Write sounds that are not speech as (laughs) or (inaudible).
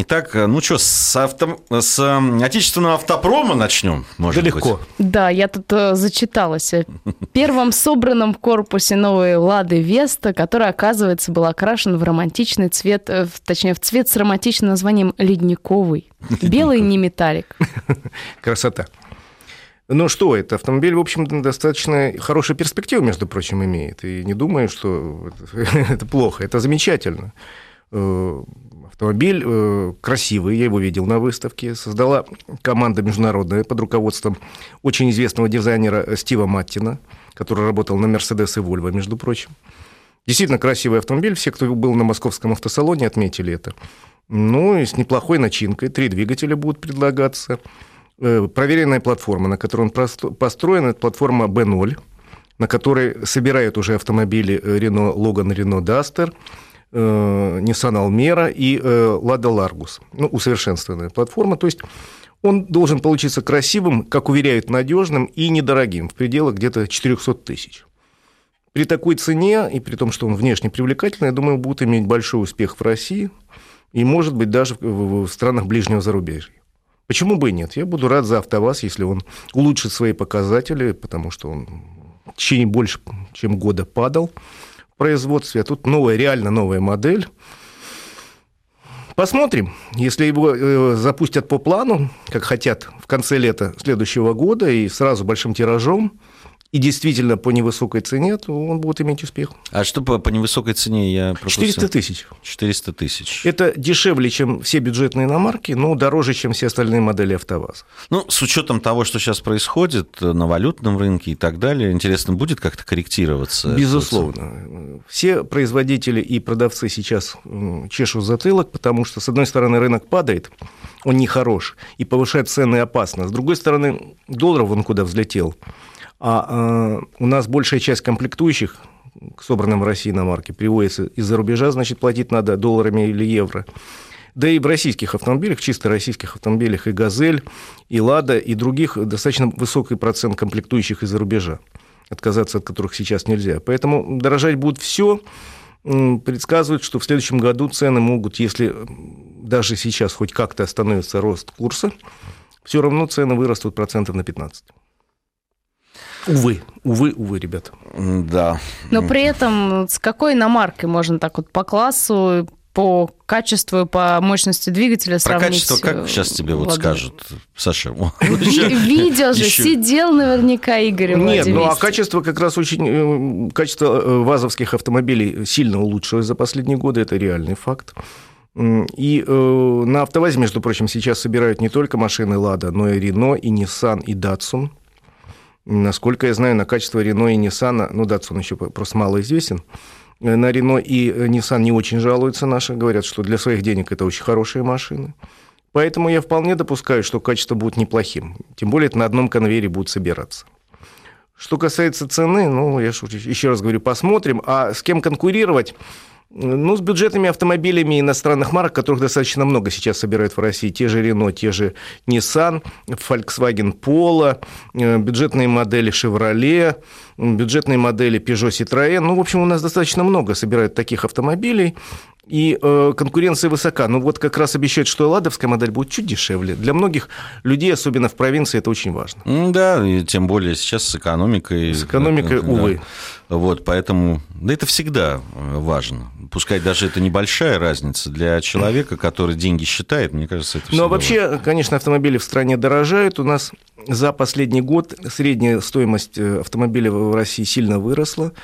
Итак, ну что, с, авто... с отечественного автопрома начнем, может да легко. быть? Да, я тут э, зачиталась. В первом собранном корпусе новой «Лады Веста», который, оказывается, был окрашен в романтичный цвет, э, в- точнее, в цвет с романтичным названием «Ледниковый». Белый не металлик. (laughs) Красота. Ну что, это автомобиль, в общем, достаточно хорошую перспективу, между прочим, имеет. И не думаю, что это (laughs) плохо, это замечательно. Э, Автомобиль э, красивый, я его видел на выставке. Создала команда международная под руководством очень известного дизайнера Стива Маттина, который работал на Мерседес и Вольво, между прочим. Действительно красивый автомобиль. Все, кто был на московском автосалоне, отметили это. Ну, и с неплохой начинкой. Три двигателя будут предлагаться. Э, Проверенная платформа, на которой он построен, это платформа B0, на которой собирают уже автомобили Renault Logan, Renault Duster, Nissan Almera и э, Lada Largus. Ну, усовершенствованная платформа. То есть он должен получиться красивым, как уверяют, надежным и недорогим, в пределах где-то 400 тысяч. При такой цене, и при том, что он внешне привлекательный, я думаю, будет иметь большой успех в России и, может быть, даже в- странах ближнего зарубежья. Почему бы и нет? Я буду рад за АвтоВАЗ, если он улучшит свои показатели, потому что он в течение больше, чем года падал производстве. А тут новая, реально новая модель. Посмотрим. Если его э, запустят по плану, как хотят, в конце лета следующего года и сразу большим тиражом, и действительно по невысокой цене, то он будет иметь успех. А что по, по невысокой цене я пропустил? 400 тысяч. 400 тысяч. Это дешевле, чем все бюджетные иномарки, но дороже, чем все остальные модели АвтоВАЗа. Ну, с учетом того, что сейчас происходит на валютном рынке и так далее, интересно, будет как-то корректироваться? Безусловно. Все производители и продавцы сейчас чешут затылок, потому что, с одной стороны, рынок падает, он нехорош, и повышать цены опасно. С другой стороны, доллар вон куда взлетел. А э, у нас большая часть комплектующих собранным в России на марке приводится из-за рубежа, значит, платить надо долларами или евро. Да и в российских автомобилях, чисто российских автомобилях и «Газель», и «Лада», и других достаточно высокий процент комплектующих из-за рубежа, отказаться от которых сейчас нельзя. Поэтому дорожать будет все. Предсказывают, что в следующем году цены могут, если даже сейчас хоть как-то остановится рост курса, все равно цены вырастут процентов на 15. Увы, увы, увы, ребята. Да. Но при этом с какой иномаркой можно так вот по классу, по качеству, по мощности двигателя Про сравнить? качество как э, сейчас тебе вот скажут, Саша? (laughs) (laughs) Ви- Видел же, сидел наверняка Игорь Нет, ну а качество как раз очень... э, Качество э, вазовских автомобилей сильно улучшилось за последние годы, это реальный факт. И э, на АвтоВАЗе, между прочим, сейчас собирают не только машины «Лада», но и «Рено», и «Ниссан», и «Датсун». Насколько я знаю, на качество «Рено» и «Ниссана», ну, «Датсун» еще просто мало известен, Э, на «Рено» и э, «Ниссан» не очень жалуются наши, говорят, что для своих денег это очень хорошие машины. Поэтому я вполне допускаю, что качество будет неплохим. Тем более, это на одном конвейере будут собираться. Что касается цены, ну, я еще раз говорю, посмотрим. А с кем конкурировать? Ну, с бюджетными автомобилями иностранных марок, которых достаточно много сейчас собирают в России. Те же Renault, те же Nissan, Volkswagen Polo, э, бюджетные модели Chevrolet, бюджетные модели Peugeot Citroën. Ну, в общем, у нас достаточно много собирают таких автомобилей. И э, конкуренция высока. Ну, вот как раз обещают, что ладовская модель будет чуть дешевле. Для многих людей, особенно в провинции, это очень важно. Да, и тем более сейчас с экономикой. С экономикой, Да. увы. Вот, поэтому, да это всегда э, важно. Пускай даже это небольшая разница для человека, который деньги считает, мне кажется, это Ну, а вообще, конечно, автомобили в стране дорожают. У нас за последний год средняя стоимость э, автомобиля в России сильно выросла.